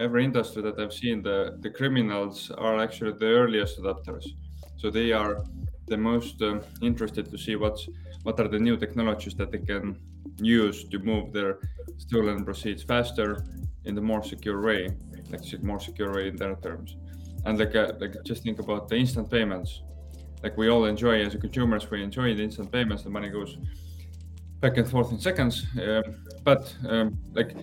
every industry that I've seen, the, the criminals are actually the earliest adopters. So they are the most uh, interested to see what's what are the new technologies that they can use to move their stolen proceeds faster in the more secure way, like more secure way in their terms. And like uh, like just think about the instant payments. Like we all enjoy as consumers, we enjoy the instant payments. The money goes back and forth in seconds. Um, but um, like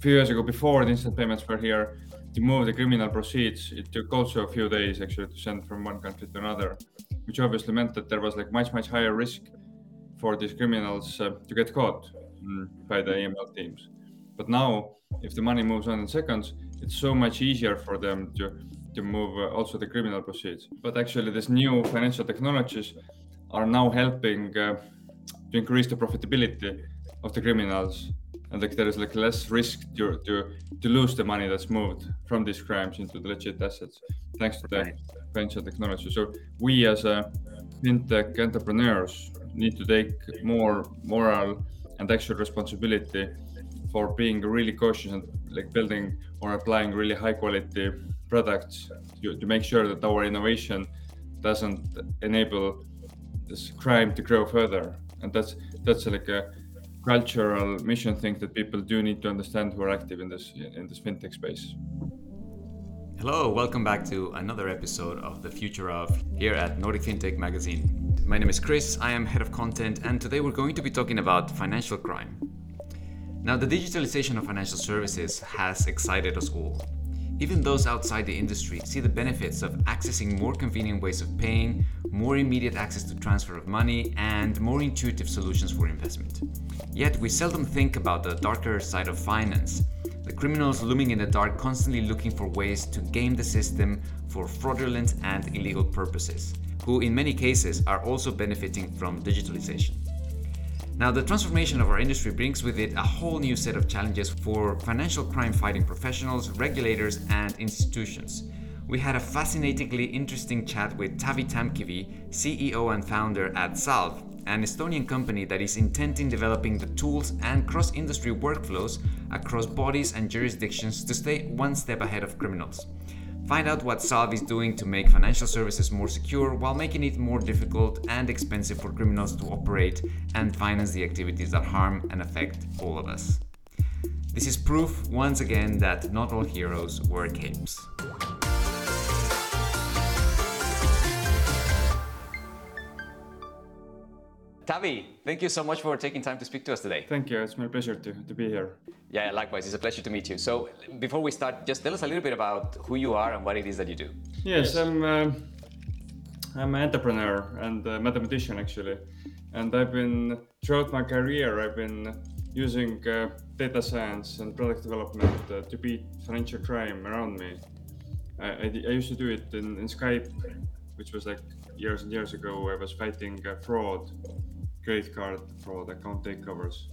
few years ago, before the instant payments were here, to move the criminal proceeds, it took also a few days actually to send from one country to another, which obviously meant that there was like much much higher risk for these criminals uh, to get caught mm, by the AML teams. But now, if the money moves on in seconds, it's so much easier for them to to move uh, also the criminal proceeds. But actually, these new financial technologies are now helping uh, to increase the profitability of the criminals and like there is like less risk to to to lose the money that's moved from these crimes into the legit assets thanks to the financial technology. So we as a fintech entrepreneurs need to take more moral and actual responsibility for being really cautious and like building or applying really high quality products to, to make sure that our innovation doesn't enable this crime to grow further. And that's that's like a cultural mission thing that people do need to understand who are active in this in this fintech space. Hello, welcome back to another episode of the Future of here at Nordic FinTech Magazine. My name is Chris, I am head of content, and today we're going to be talking about financial crime. Now, the digitalization of financial services has excited us all. Even those outside the industry see the benefits of accessing more convenient ways of paying, more immediate access to transfer of money, and more intuitive solutions for investment. Yet we seldom think about the darker side of finance. The criminals looming in the dark constantly looking for ways to game the system for fraudulent and illegal purposes, who in many cases are also benefiting from digitalization. Now, the transformation of our industry brings with it a whole new set of challenges for financial crime fighting professionals, regulators, and institutions. We had a fascinatingly interesting chat with Taavi Tamkivi, CEO and founder at Salv, an Estonian company that is intent in developing the tools and cross industry workflows across bodies and jurisdictions to stay one step ahead of criminals. Find out what Salv is doing to make financial services more secure while making it more difficult and expensive for criminals to operate and finance the activities that harm and affect all of us. This is proof once again that not all heroes wear capes. Taavi, thank you so much for taking time to speak to us today. Thank you. It's my pleasure to, to be here. Yeah, likewise. It's a pleasure to meet you. So, before we start, just tell us a little bit about who you are and what it is that you do. Yes, yes. I'm, uh, I'm an entrepreneur and a mathematician, actually. And I've been, throughout my career, I've been using uh, data science and product development uh, to beat financial crime around me. I, I, I used to do it in, in Skype, which was like years and years ago. I was fighting uh, fraud credit card fraud, account takeovers.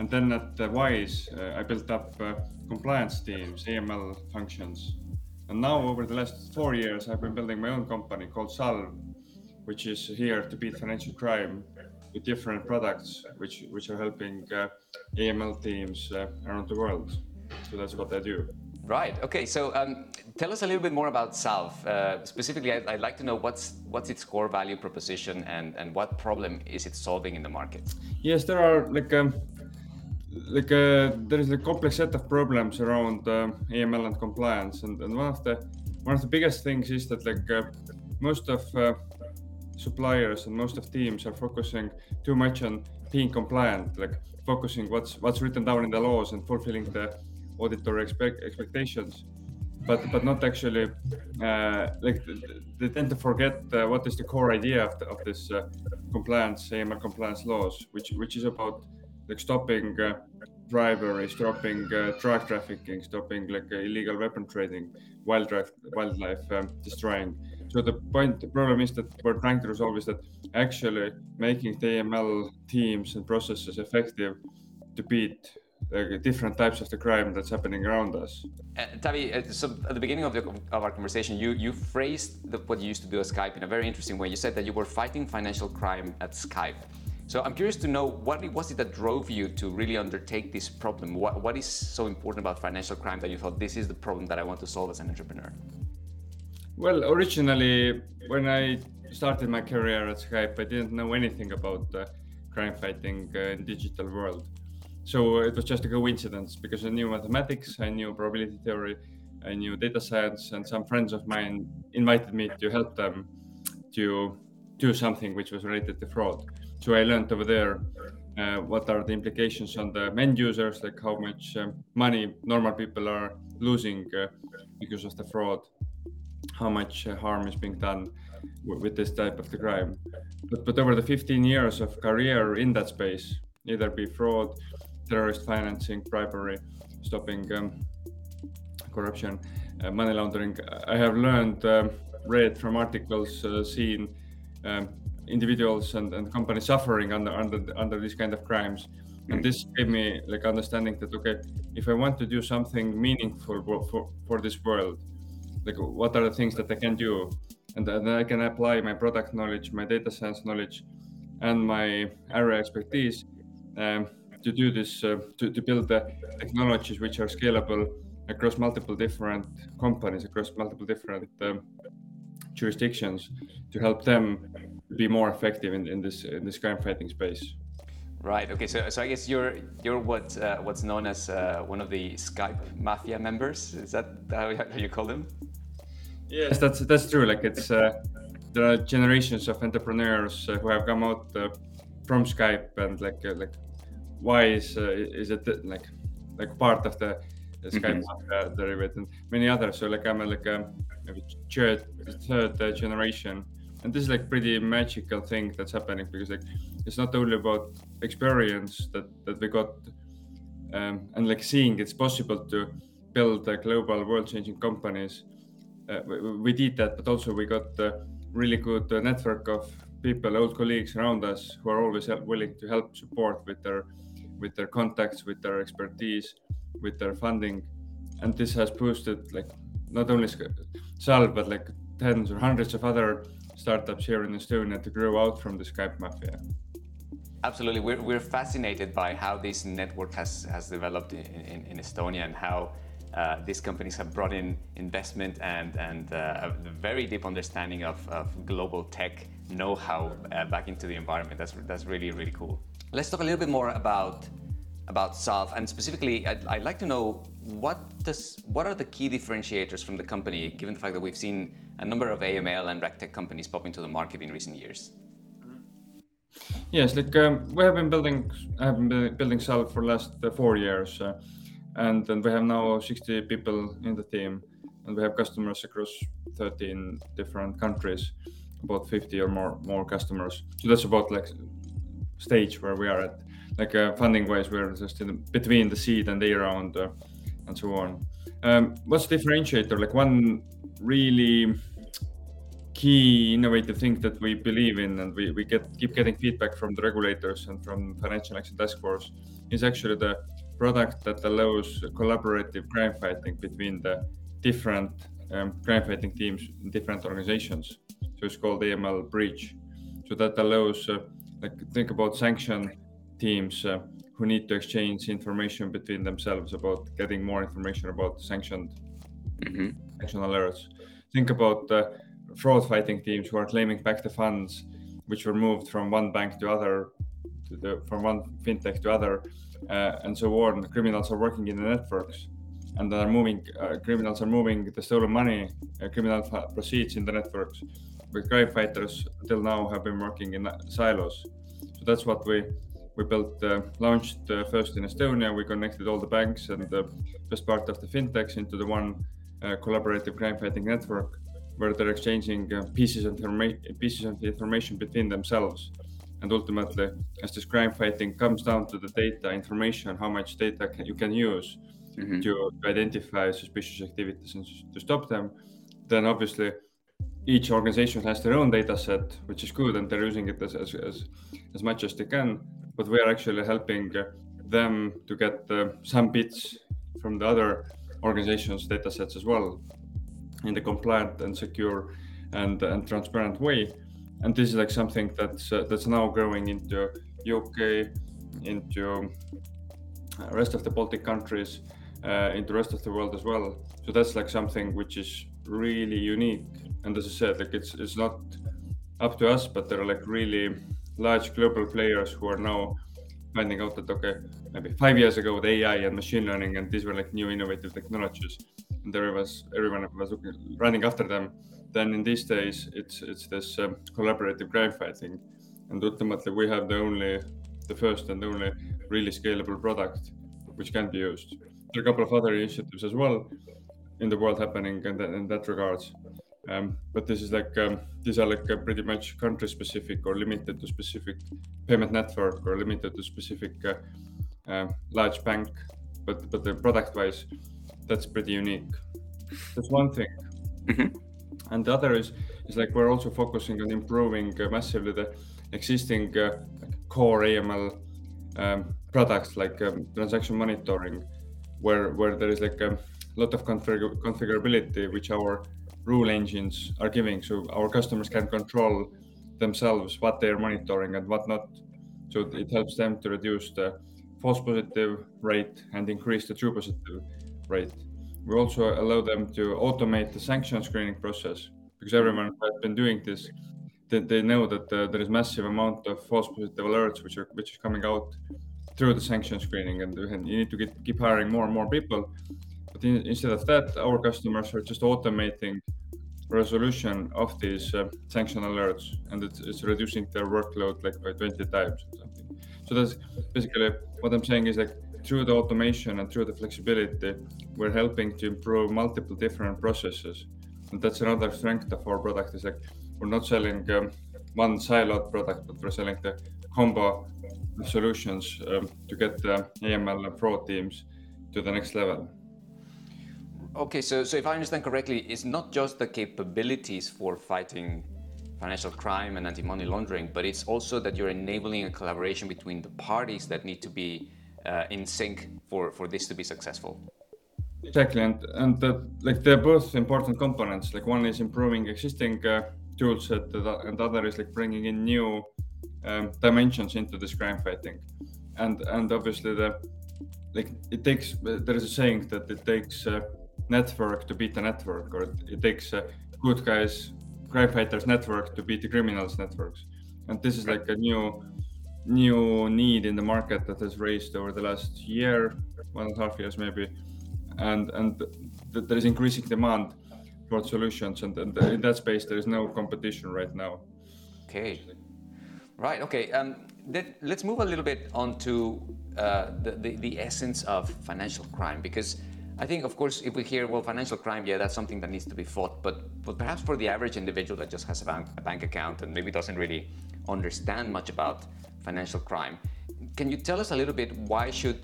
And then at uh, Wise, uh, I built up uh, compliance teams, AML functions. And now, over the last four years, I've been building my own company called Salv, which is here to beat financial crime with different products, which, which are helping uh, AML teams uh, around the world. So that's what I do. Right. Okay. So um, tell us a little bit more about Salv. Uh, specifically, I'd, I'd, like to know what's what's its core value proposition and, and what problem is it solving in the market. Yes, there are like um, like uh, there is a complex set of problems around uh, AML and compliance, and, and, one of the one of the biggest things is that like uh, most of uh, suppliers and most of teams are focusing too much on being compliant, like focusing what's what's written down in the laws and fulfilling the auditor expect, expectations, but but not actually uh, like they tend to forget uh, what is the core idea of, the, of this uh, compliance AML compliance laws, which which is about like stopping uh, bribery, stopping uh, drug trafficking, stopping like uh, illegal weapon trading, wildlife wildlife um, destroying. So the point, the problem is that we're trying to resolve is that actually making the AML teams and processes effective to beat uh, different types of the crime that's happening around us. Uh, Taavi, uh, so at the beginning of, the, of our conversation, you, you phrased the, what you used to do at Skype in a very interesting way. You said that you were fighting financial crime at Skype. So I'm curious to know what was it that drove you to really undertake this problem? What, what is so important about financial crime that you thought this is the problem that I want to solve as an entrepreneur? Well, originally, when I started my career at Skype, I didn't know anything about uh, crime fighting uh, in digital world. So it was just a coincidence because I knew mathematics, I knew probability theory, I knew data science, and some friends of mine invited me to help them to do something which was related to fraud. So I learned over there uh, what are the implications on the end users, like how much um, money normal people are losing uh, because of the fraud, how much uh, harm is being done with, with this type of the crime. But, but over the 15 years of career in that space, either be fraud, terrorist financing, bribery, stopping um, corruption, uh, money laundering, I have learned, um, read from articles, uh, seen um, individuals and, and companies suffering under under under these kind of crimes. And this gave me like understanding that okay if i want to do something meaningful for, for, for this world like what are the things that i can do? And then i can apply my product knowledge my data science knowledge and my area expertise um, to do this uh, to, to build the technologies which are scalable across multiple different companies across multiple different um, jurisdictions to help them be more effective in, in this in this crime fighting space. Right. Okay. So, so I guess you're you're what uh, what's known as uh, one of the Skype mafia members. Is that how, you call them? Yes, that's that's true. Like it's uh, there are generations of entrepreneurs uh, who have come out uh, from Skype and like uh, like why is is it like like part of the, the Skype mm-hmm. mafia derivative and many others. So like I'm like a maybe third third generation and this is like pretty magical thing that's happening because like it's not only about experience that that we got um, and like seeing it's possible to build a global world-changing companies uh, we, we, did that but also we got a really good uh, network of people old colleagues around us who are always willing to help support with their with their contacts with their expertise with their funding and this has boosted like not only Salv but like tens or hundreds of other startups here in Estonia to grow out from the Skype mafia. Absolutely, we're, we're fascinated by how this network has, has developed in, in, in Estonia and how uh, these companies have brought in investment and, and uh, a very deep understanding of, of global tech know-how uh, back into the environment. That's, that's really, really cool. Let's talk a little bit more about, about Salv and specifically, I'd, I'd like to know what, does, what are the key differentiators from the company, given the fact that we've seen a number of AML and RegTech companies pop into the market in recent years. Yes, like um, we have been building, I have been building Salv for the last uh, four years, uh, and, and we have now 60 people in the team, and we have customers across 13 different countries, about 50 or more more customers. So that's about like stage where we are at. Like uh, funding wise, we're just in between the seed and A round, uh, and so on. Um, what's differentiator? Like one really key innovative thing that we believe in and we, we get keep getting feedback from the regulators and from financial action task force is actually the product that allows collaborative crime fighting between the different um, crime fighting teams in different organizations so it's called aml bridge so that allows uh, like think about sanction teams uh, who need to exchange information between themselves about getting more information about sanctioned mm-hmm. sanction alerts think about the fraud fighting teams who are claiming back the funds which were moved from one bank to other, to the, from one fintech to other, uh, and so on. The criminals are working in the networks, and they are moving. Uh, criminals are moving the stolen money, uh, criminal proceeds in the networks. But crime fighters until now have been working in silos. So that's what we we built, uh, launched uh, first in Estonia. We connected all the banks and the best part of the fintechs into the one uh, collaborative crime fighting network where they're exchanging uh, pieces of information pieces of information between themselves and ultimately as this crime fighting comes down to the data information how much data can, you can use mm-hmm. to identify suspicious activities and to stop them then obviously each organization has their own data set which is good and they're using it as, as, as, as much as they can but we are actually helping them to get uh, some bits from the other organizations data sets as well in the compliant and secure and, and transparent way. and this is like something that's uh, that's now growing into UK, into uh, rest of the Baltic countries, uh, into rest of the world as well. So that's like something which is really unique. And as I said, like it's it's not up to us, but there are like really large global players who are now finding out that okay, maybe five years ago, the AI and machine learning and these were like new innovative technologies, and there was everyone was looking, running after them. Then in these days, it's it's this um, collaborative crime and ultimately we have the only, the first and only really scalable product which can be used. There are a couple of other initiatives as well in the world happening in that, in that regards. Um, but this is like um, these are like uh, pretty much country specific or limited to specific payment network or limited to specific uh, uh, large bank. But but the product wise, that's pretty unique. That's one thing. Mm-hmm. And the other is is like we're also focusing on improving uh, massively the existing uh, core AML um, products like um, transaction monitoring, where where there is like a lot of config- configurability which our rule engines are giving, so our customers can control themselves what they're monitoring and what not. So it helps them to reduce the false positive rate and increase the true positive rate. We also allow them to automate the sanction screening process because everyone has been doing this. They, they know that uh, there is massive amount of false positive alerts which are which is coming out through the sanction screening, and, and you need to get, keep hiring more and more people. But in, instead of that, our customers are just automating resolution of these uh, sanction alerts, and it's, it's, reducing their workload like by 20 times or something. So that's basically what I'm saying is like through the automation and through the flexibility, we're helping to improve multiple different processes, and that's another strength of our product. Is like we're not selling um, one siloed product, but we're selling the combo solutions um, to get the AML and fraud teams to the next level. Okay, so, so if I understand correctly, it's not just the capabilities for fighting financial crime and anti-money laundering, but it's also that you're enabling a collaboration between the parties that need to be uh, in sync for, for this to be successful. Exactly, and and the, like they're both important components. Like one is improving existing uh, tool set, and the other is like bringing in new um, dimensions into this crime fighting, and and obviously the like it takes there is a saying that it takes uh, network to beat the network, or it takes uh, good guys, crime fighters network to beat the criminals networks. And this is like a new new need in the market that has raised over the last year, one and a half years maybe, and and th- there is increasing demand for solutions, and, and in that space there is no competition right now. Okay, right. Okay. Um, let's move a little bit on to uh, the, the the essence of financial crime because I think, of course, if we hear, well, financial crime, yeah, that's something that needs to be fought. But, but perhaps for the average individual that just has a bank, a bank account and maybe doesn't really understand much about financial crime, can you tell us a little bit why should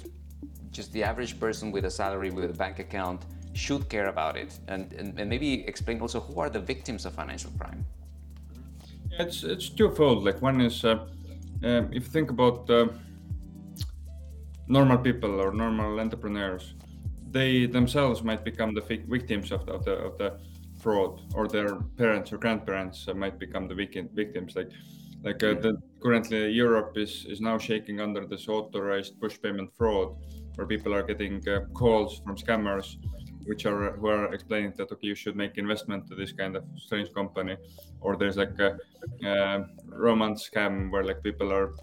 just the average person with a salary, with a bank account, should care about it? And, and, and maybe explain also who are the victims of financial crime? It's, it's twofold. Like one is, uh, um, if you think about uh, normal people or normal entrepreneurs, they themselves might become the victims of the, of the, of the fraud, or their parents or grandparents might become the victims. Like, like uh, the, currently Europe is is now shaking under this authorized push payment fraud, where people are getting uh, calls from scammers, which are who are explaining that okay, you should make investment to this kind of strange company, or there's like a, a romance scam where like people are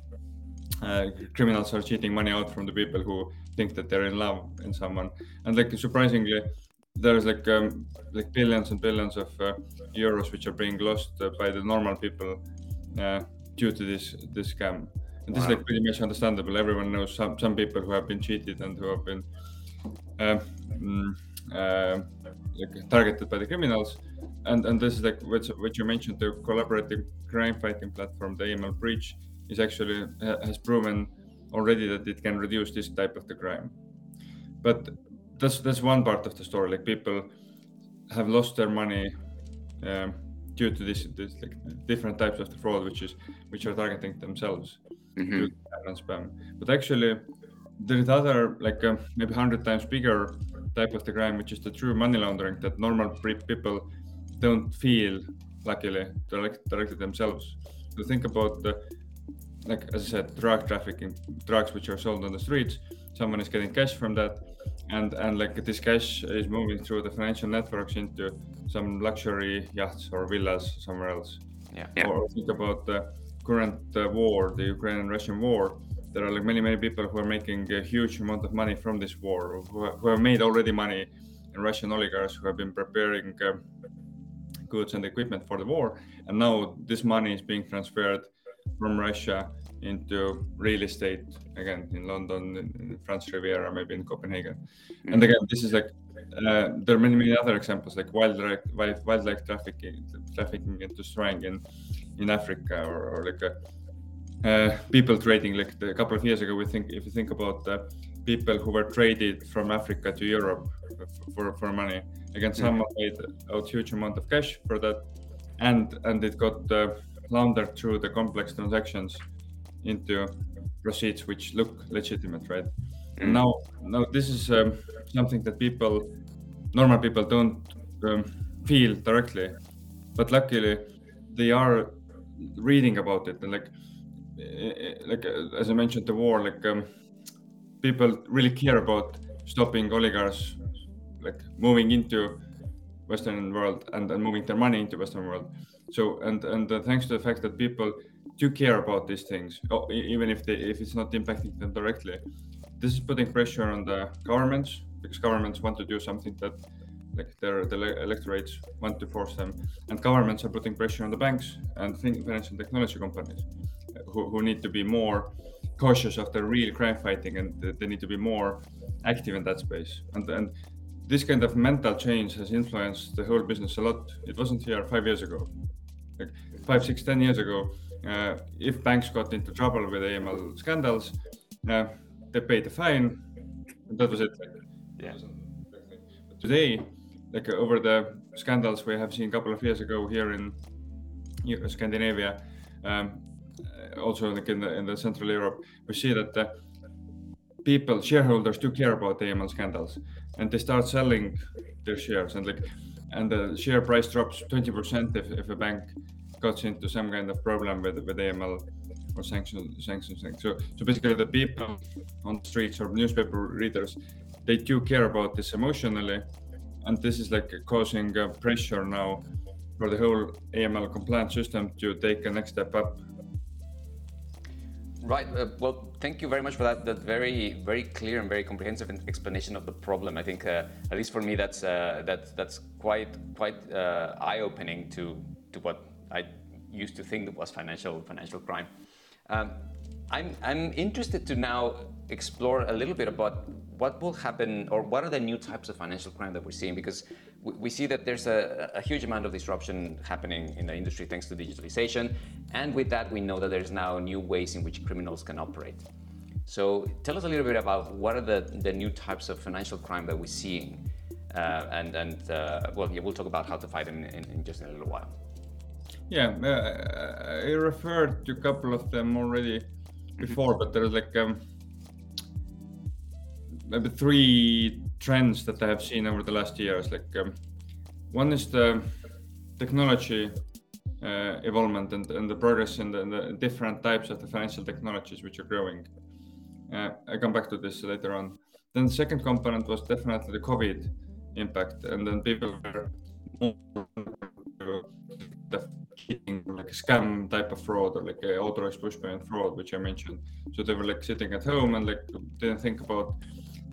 uh, criminals are cheating money out from the people who think that they're in love in someone. And like surprisingly there's like um, like billions and billions of uh, euros which are being lost uh, by the normal people uh, due to this this scam. And this wow. is like pretty much understandable. Everyone knows some some people who have been cheated and who have been um, mm, uh, like targeted by the criminals. And and this is like what, what you mentioned the collaborative crime fighting platform the AML bridge is actually has proven already that it can reduce this type of the crime. But that's that's one part of the story. Like people have lost their money um, due to this, this like different types of the fraud, which is which are targeting themselves mm-hmm. and spam. But actually, there is other like uh, maybe hundred times bigger type of the crime, which is the true money laundering that normal people don't feel luckily directly themselves. To think about the, like as I said, drug trafficking, drugs which are sold on the streets. Someone is getting cash from that, and and like this cash is moving through the financial networks into some luxury yachts or villas somewhere else. Yeah. Or think about the current uh, war, the Ukrainian-Russian war. There are like many many people who are making a huge amount of money from this war, who, who have made already money, and Russian oligarchs who have been preparing. Uh, goods and equipment for the war. And now this money is being transferred from Russia into real estate again in London, in France Riviera, maybe in Copenhagen. Mm-hmm. And again, this is like uh, there are many many other examples like wildlife wildlife trafficking trafficking into straying in in Africa or, or like a, uh, people trading. Like a couple of years ago, we think if you think about people who were traded from Africa to Europe for for money Again, someone made a huge amount of cash for that, and and it got uh, laundered through the complex transactions into proceeds which look legitimate, right? Mm. Now, now this is um, something that people, normal people, don't um, feel directly, but luckily, they are reading about it and like, eh, eh, like uh, as I mentioned, the war, like um, people really care about stopping oligarchs like moving into Western world and, and moving their money into Western world. So and and uh, thanks to the fact that people do care about these things, even if they if it's not impacting them directly, this is putting pressure on the governments because governments want to do something that like their the electorates want to force them, and governments are putting pressure on the banks and financial technology companies who, who need to be more cautious of the real crime fighting and they need to be more active in that space and and this kind of mental change has influenced the whole business a lot. It wasn't here five years ago, like five, six, ten years ago. Uh, if banks got into trouble with AML scandals, uh, they paid a fine, and that was it. Yeah. Today, like uh, over the scandals we have seen a couple of years ago here in Scandinavia, um, uh, also like in the in the Central Europe, we see that the people, shareholders, do care about AML scandals and they start selling their shares and like and the share price drops 20% if, if a bank gets into some kind of problem with with AML or sanctions sanctions. So so basically the people on the streets or newspaper readers they do care about this emotionally and this is like causing uh, pressure now for the whole AML compliance system to take a next step up Right. Uh, well, thank you very much for that. That very, very clear and very comprehensive explanation of the problem. I think, uh, at least for me, that's uh, that's that's quite quite uh, eye-opening to to what I used to think that was financial financial crime. Um, I'm I'm interested to now explore a little bit about what will happen or what are the new types of financial crime that we're seeing because we, we see that there's a, a, huge amount of disruption happening in the industry thanks to digitalization. And with that we know that there's now new ways in which criminals can operate. So tell us a little bit about what are the, the new types of financial crime that we're seeing uh, and and uh, well yeah, we'll talk about how to fight them in, in just a little while yeah uh, i referred to a couple of them already before but there's like um, maybe three trends that I have seen over the last years. Like um, one is the technology uh, evolvement and, and the progress in the, in the, different types of the financial technologies which are growing. Uh, I come back to this later on. Then the second component was definitely the COVID impact, and then people were more the like a scam type of fraud or like a authorized push payment fraud, which I mentioned. So they were like sitting at home and like didn't think about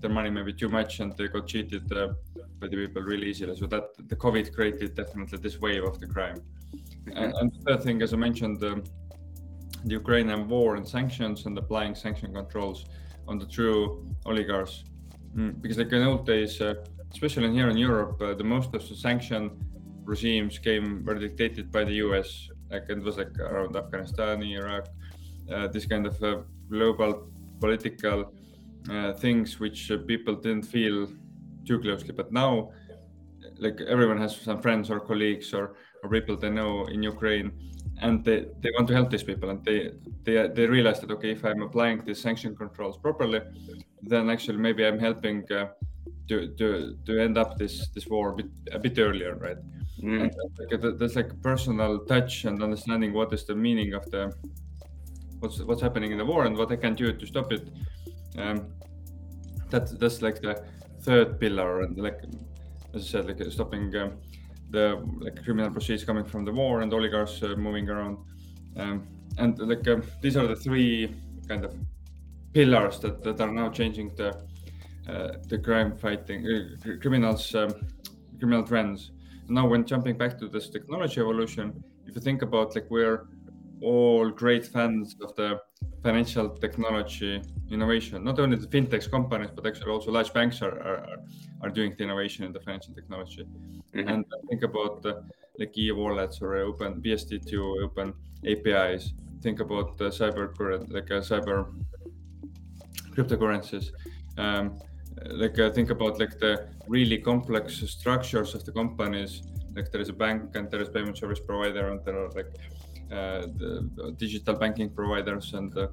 their money maybe too much and they got cheated uh, by the people really easily. So that the COVID created definitely this wave of the crime. Mm-hmm. And, and, the third thing, as I mentioned, um, the Ukrainian war and sanctions and applying sanction controls on the true oligarchs. Mm, because like in old days, uh, especially here in Europe, uh, the most of the sanction regimes came were dictated by the US. Like it was like around Afghanistan, Iraq, uh, this kind of uh, global political uh, things which uh, people didn't feel too closely. But now, like everyone has some friends or colleagues or, or people they know in Ukraine, and they, they want to help these people, and they they they realize that okay, if I'm applying these sanction controls properly, then actually maybe I'm helping uh, to to to end up this this war a bit a bit earlier, right? Mm. Like, there's like a personal touch and understanding what is the meaning of the what's what's happening in the war and what I can do to stop it. Um, that that's like the third pillar and like as I said, like stopping um, the like criminal proceeds coming from the war and oligarchs uh, moving around. Um, and like um, these are the three kind of pillars that, that are now changing the uh, the crime fighting uh, criminals um, criminal trends. Now, when jumping back to this technology evolution, if you think about like we're all great fans of the financial technology innovation. Not only the fintech companies, but actually also large banks are are, are doing the innovation in the financial technology. Mm-hmm. And think about uh, like e-wallets or open PSD2 open APIs. Think about the cyber current, like uh, cyber cryptocurrencies. Um, like uh, think about like the really complex structures of the companies. Like there is a bank and there is payment service provider and there are like uh, the digital banking providers and uh,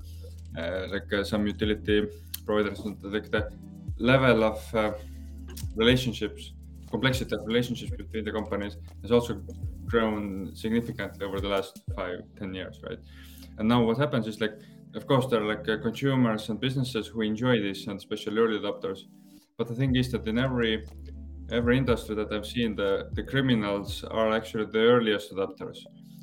uh, like some utility providers and like the level of relationships complexity of relationships between the companies has also grown significantly over the last five ten years right and now what happens is like of course there are like uh, consumers and businesses who enjoy this and especially early adopters but the thing is that in every every industry that i've seen the the criminals are actually the earliest adopters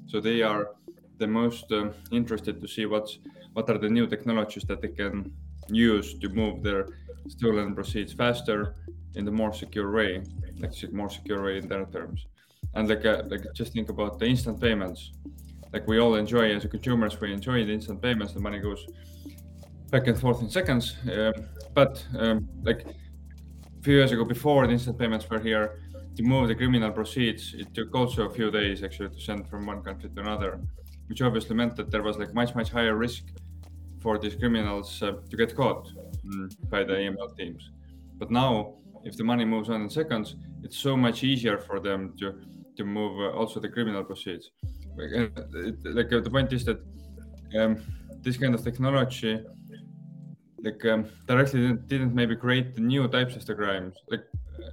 so they are the most uh, interested to see what's what are the new technologies that they can use to move their stolen proceeds faster in the more secure way, like more secure way in their terms. And like uh, like just think about the instant payments. Like we all enjoy as consumers, we enjoy the instant payments. The money goes back and forth in seconds. Um, but um, like a few years ago, before the instant payments were here, to move the criminal proceeds, it took also a few days actually to send from one country to another which obviously meant that there was like much much higher risk for these criminals uh, to get caught mm, by the AML teams. But now, if the money moves on in seconds, it's so much easier for them to to move uh, also the criminal proceeds. Uh, like uh, the point is that um, this kind of technology, like um, directly didn't, didn't maybe create new types of the crimes. Like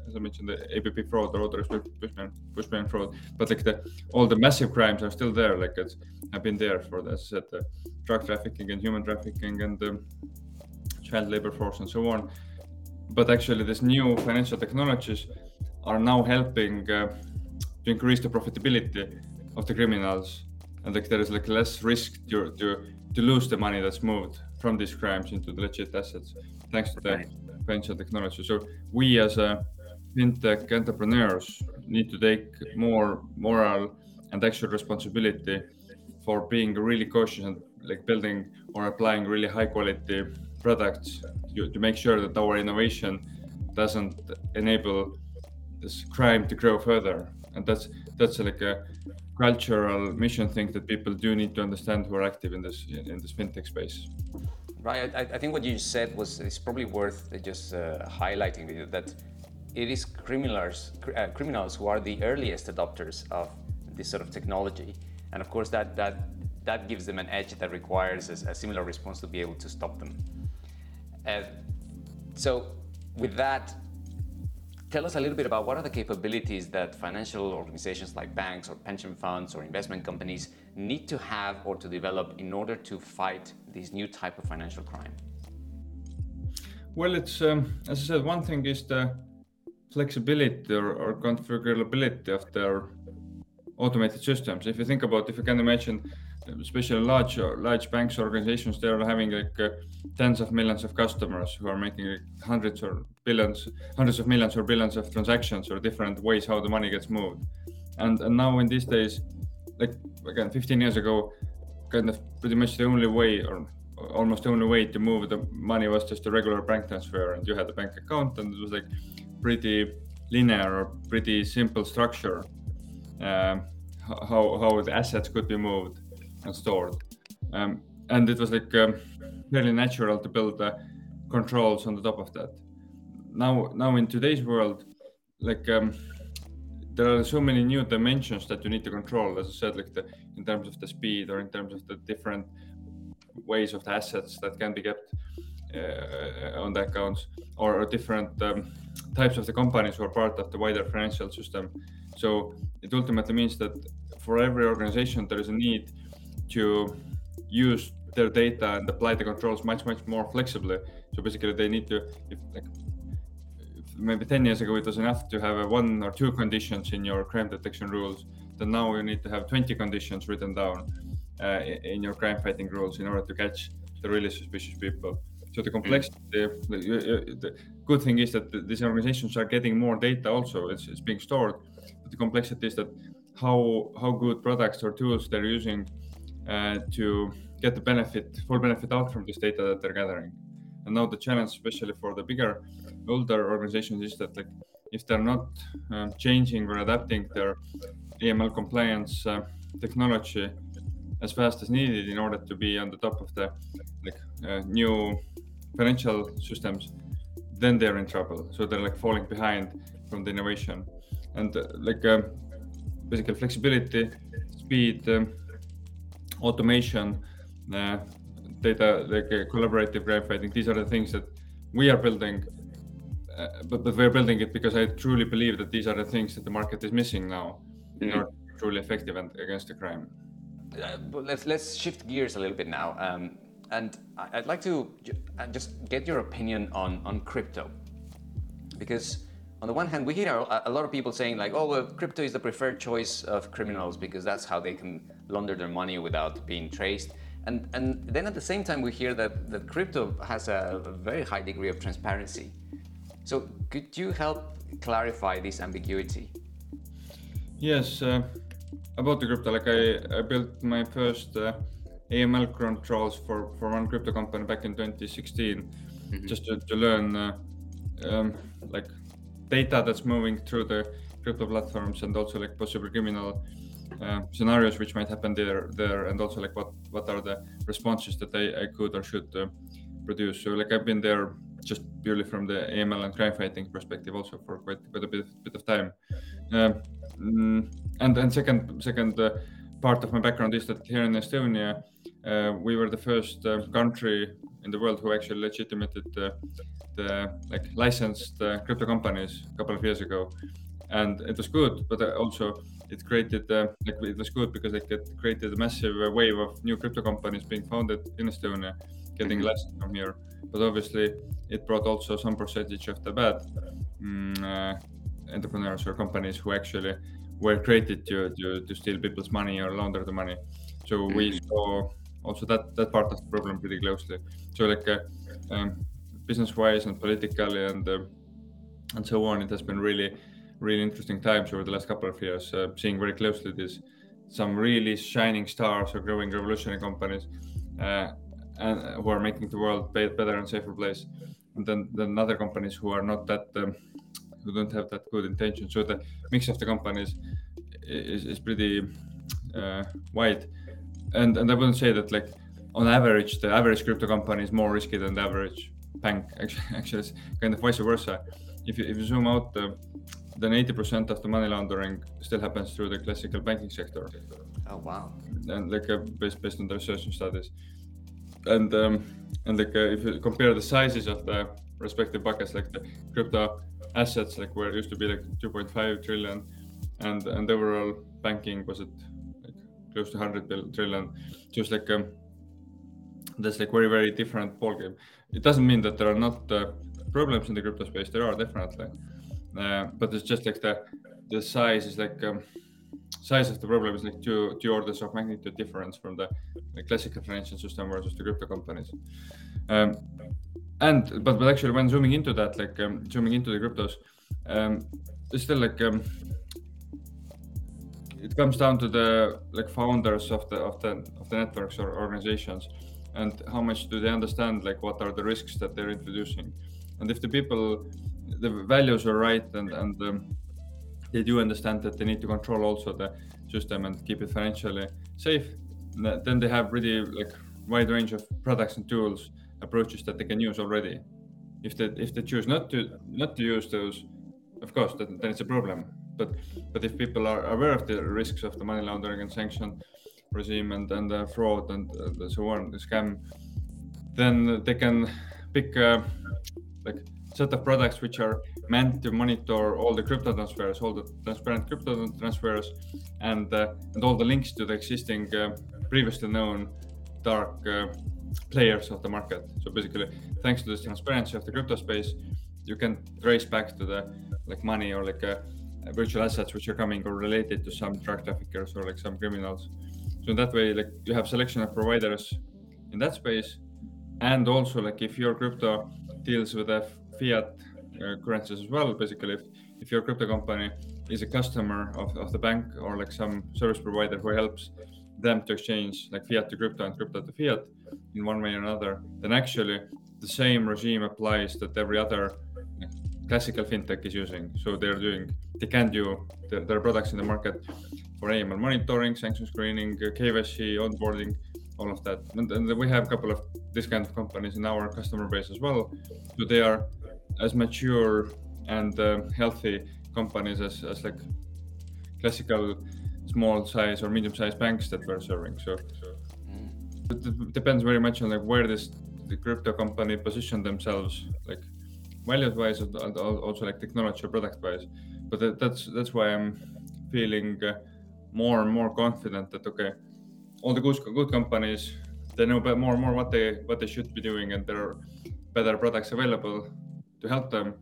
as I mentioned, the APP fraud, the authorized pushman, pushman fraud, but like the all the massive crimes are still there. Like it's have been there for, I said, the drug trafficking and human trafficking and the child labor force and so on. But actually, these new financial technologies are now helping uh, to increase the profitability of the criminals, and like there is like less risk to to to lose the money that's moved from these crimes into the legit assets, thanks to the financial technology. So we as a fintech entrepreneurs need to take more moral and actual responsibility for being really cautious and like building or applying really high quality products to, to make sure that our innovation doesn't enable this crime to grow further and that's that's like a cultural mission thing that people do need to understand who are active in this in this fintech space right i, I think what you said was it's probably worth just uh, highlighting that it is criminals, uh, criminals who are the earliest adopters of this sort of technology. And of course, that, that, that gives them an edge that requires a, a similar response to be able to stop them. Uh, so, with that, tell us a little bit about what are the capabilities that financial organizations like banks or pension funds or investment companies need to have or to develop in order to fight this new type of financial crime? Well, it's um, as I said, one thing is the flexibility or, or configurability of their automated systems. If you think about, if you can imagine, especially large large banks organizations, they are having like uh, tens of millions of customers who are making like, hundreds or billions, hundreds of millions or billions of transactions or different ways how the money gets moved. And and now in these days, like again, 15 years ago, kind of pretty much the only way or almost the only way to move the money was just a regular bank transfer and you had a bank account and it was like pretty linear or pretty simple structure um, how how the assets could be moved stored, um, and it was like um, natural to build uh, controls on the top of that. Now now in today's world, like um, there are so many new dimensions that you need to control. As I said, like the in terms of the speed or in terms of the different ways of the assets that can be kept uh, on the accounts or, or different um, types of the companies who are part of the wider financial system. So it ultimately means that for every organization there is a need to use their data and apply the controls much much more flexibly. So basically, they need to if like maybe 10 years ago it was enough to have one or two conditions in your crime detection rules then now you need to have 20 conditions written down uh, in your crime fighting rules in order to catch the really suspicious people so the complexity the, the good thing is that these organizations are getting more data also it's, it's being stored but the complexity is that how how good products or tools they're using to get the benefit full benefit out from this data that they're gathering and now the challenge especially for the bigger older organizations is that like if they're not uh, changing or adapting their AML compliance uh, technology as fast as needed in order to be on the top of the like uh, new financial systems, then they're in trouble. So they're like falling behind from the innovation, and uh, like um, basically flexibility, speed, um, automation, uh, data like uh, collaborative crime fighting. These are the things that we are building uh, but, but we're building it because I truly believe that these are the things that the market is missing now mm-hmm. in order to be truly effective and against the crime. Uh, but let's let's shift gears a little bit now, um, and I'd like to uh, just get your opinion on on crypto, because on the one hand we hear a lot of people saying like, oh, well, crypto is the preferred choice of criminals because that's how they can launder their money without being traced. And, and then at the same time, we hear that, that crypto has a very high degree of transparency. So could you help clarify this ambiguity? Yes, uh, about the crypto, like I, I built my first uh, AML controls for, for one crypto company back in 2016, mm-hmm. just to, to learn uh, um, like data that's moving through the crypto platforms and also like possible criminal uh, scenarios which might happen there there and also like what what are the responses that I, I could or should uh, produce so like I've been there just purely from the AML and crime fighting perspective also for quite, quite a bit, bit of time. Um, and and second second uh, part of my background is that here in Estonia, uh, we were the first uh, country in the world who actually legitimated the, the like licensed uh, crypto companies a couple of years ago, and it was good, but uh, also it created uh, like it was good because it created a massive wave of new crypto companies being founded in Estonia, getting mm-hmm. lessons from here. But obviously, it brought also some percentage of the bad um, uh, entrepreneurs or companies who actually were created to, to, to steal people's money or launder the money. So we mm-hmm. saw also that, that part of the problem pretty closely. So like uh, um, business-wise and politically and uh, and so on, it has been really really interesting times over the last couple of years, uh, seeing very closely this some really shining stars or growing revolutionary companies uh, and uh, who are making the world a better and safer place and then then other companies who are not that um, who don't have that good intention. So the mix of the companies is, is pretty uh, wide, and and I wouldn't say that like on average the average crypto company is more risky than the average bank. Actually, actually it's kind of vice versa. If you if you zoom out, uh, then 80% of the money laundering still happens through the classical banking sector. Oh wow! And like uh, based based on the research and studies, and um, and like uh, if you compare the sizes of the respective buckets, like the crypto assets, like where it used to be like 2.5 trillion, and and overall banking was it like close to 100 trillion. Just like um, that's like very very different ball game It doesn't mean that there are not uh, problems in the crypto space. There are definitely, uh, but it's just like the the size is like um, size of the problem is like two two orders of magnitude difference from the, the classical financial system versus the crypto companies. Um, and but but actually, when zooming into that, like um, zooming into the cryptos, um, it's still like um, it comes down to the like founders of the of the of the networks or organizations, and how much do they understand like what are the risks that they're introducing, and if the people the values are right and and um, they do understand that they need to control also the system and keep it financially safe, then they have really like wide range of products and tools approaches that they can use already. If they if they choose not to not to use those, of course, then, then it's a problem. But but if people are aware of the risks of the money laundering and sanction regime and and uh, fraud and uh, so on, the scam, then they can pick uh, like set of products which are meant to monitor all the crypto transfers, all the transparent crypto transfers, and uh, and all the links to the existing uh, previously known dark uh, players of the market. So basically, thanks to this transparency of the crypto space, you can trace back to the like money or like uh, virtual assets which are coming or related to some drug traffickers or like some criminals. So in that way, like you have selection of providers in that space, and also like if your crypto deals with a fiat uh, currencies as well, basically if, if your crypto company is a customer of, of the bank or like some service provider who helps them to exchange like fiat to crypto and crypto to fiat in one way or another, then actually the same regime applies that every other classical fintech is using. So they're doing, they can do their, their products in the market for AML monitoring, sanction screening, KYC, onboarding, all of that. And, and we have a couple of this kind of companies in our customer base as well. So they are as mature and uh, healthy companies as, as like classical small size or medium sized banks that we're serving. So, so mm. it depends very much on like where this the crypto company position themselves, like values wise and also like technology or product wise. But that's that's why I'm feeling uh, more and more confident that okay, all the good good companies they know more and more what they what they should be doing and there are better products available to help them.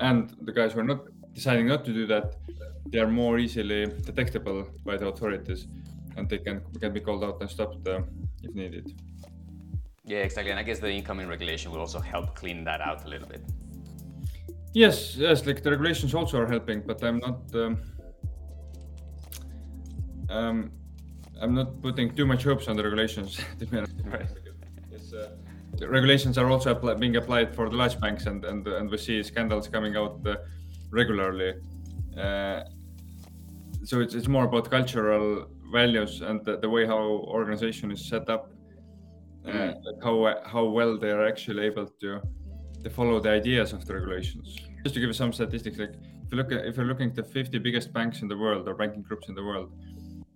And the guys who are not deciding not to do that, they are more easily detectable by the authorities, and they can can be called out and stopped uh, if needed. Yeah, exactly. And I guess the incoming regulation will also help clean that out a little bit. Yes, yes. Like the regulations also are helping, but I'm not. Um, um, I'm not putting too much hopes on the regulations. right. Uh, the regulations are also apply, being applied for the large banks, and and and we see scandals coming out uh, regularly. Uh, so it's it's more about cultural values and the, the way how organization is set up uh, like how how well they are actually able to to follow the ideas of the regulations. Just to give you some statistics, like if you look at if you're looking at the 50 biggest banks in the world or banking groups in the world,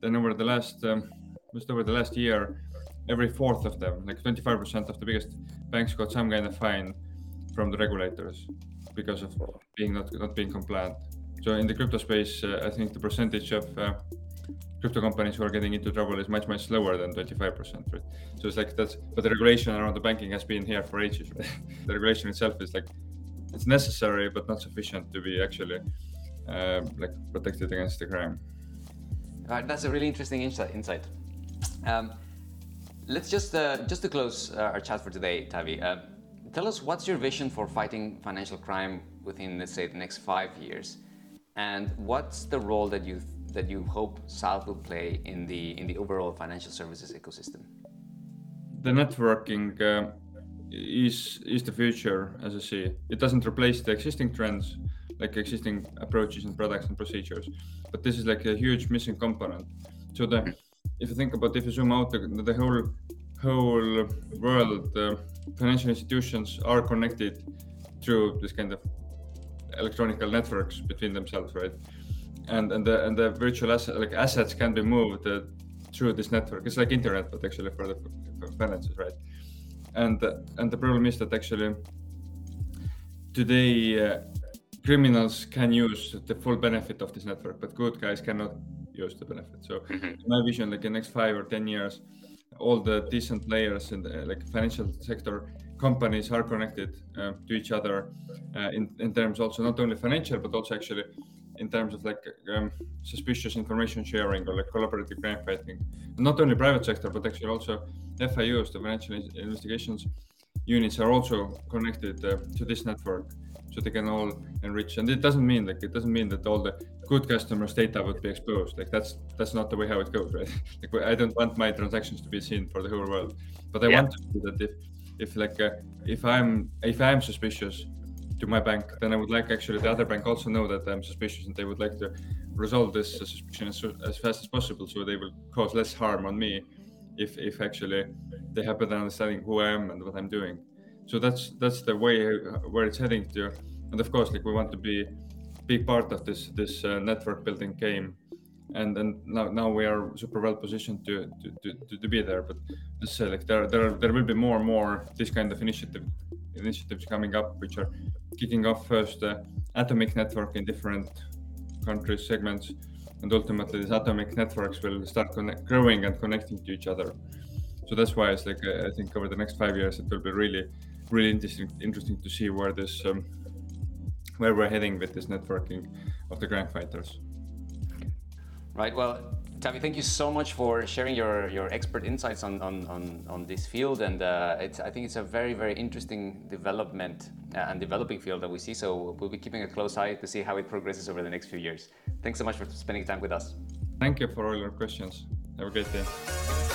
then over the last um, just over the last year, every fourth of them, like 25% of the biggest banks, got some kind of fine from the regulators because of being not not being compliant. So in the crypto space, uh, I think the percentage of uh, crypto companies who are getting into trouble is much much slower than 25% right? So it's like that's but the regulation around the banking has been here for ages right? the regulation itself is like it's necessary but not sufficient to be actually uh, like protected against the crime. Right that's a really interesting insight insight. Um, let's just uh, just to close uh, our chat for today Taavi uh, tell us what's your vision for fighting financial crime within let's say the next five years? And what's the role that you that you hope Salv will play in the in the overall financial services ecosystem? The networking uh, is is the future, as I see. It doesn't replace the existing trends, like existing approaches and products and procedures, but this is like a huge missing component. So the if you think about if you zoom out the, the whole whole world, the financial institutions are connected through this kind of electronic networks between themselves, right? And and the and the virtual asset like assets can be moved uh, through this network. It's like internet, but actually for the for finances, right? And uh, and the problem is that actually today uh, criminals can use the full benefit of this network, but good guys cannot use the benefit. So mm-hmm. my vision, like in the next five or ten years, all the decent players in the like financial sector companies are connected uh, to each other uh, in, in terms also not only financial but also actually in terms of like um, suspicious information sharing or like collaborative crime fighting. Not only private sector, but actually also FIUs, the financial investigations units, are also connected uh, to this network, so they can all enrich. And it doesn't mean like it doesn't mean that all the good customers' data would be exposed. Like that's that's not the way how it goes, right? like I don't want my transactions to be seen for the whole world, but I yeah. want to see that if if like uh, if I'm if I'm suspicious to my bank, then I would like actually the other bank also know that I'm suspicious and they would like to resolve this suspicion as, as fast as possible so they will cause less harm on me if, if actually they have better understanding who I am and what I'm doing. So that's that's the way uh, where it's heading to. And of course, like we want to be big part of this this uh, network building game and and now, now we are super well positioned to to, to, to be there. But just say like there there there will be more and more this kind of initiative initiatives coming up, which are kicking off first the atomic network in different countries segments, and ultimately these atomic networks will start connect, growing and connecting to each other. So that's why it's like I think over the next five years it will be really really interesting interesting to see where this um, where we're heading with this networking of the grand fighters. Right. Well, Taavi, thank you so much for sharing your, your expert insights on, on, on, on this field. And uh, it's, I think it's a very, very interesting development uh, and developing field that we see. So we'll be keeping a close eye to see how it progresses over the next few years. Thanks so much for spending time with us. Thank you for all your questions. Have a great day.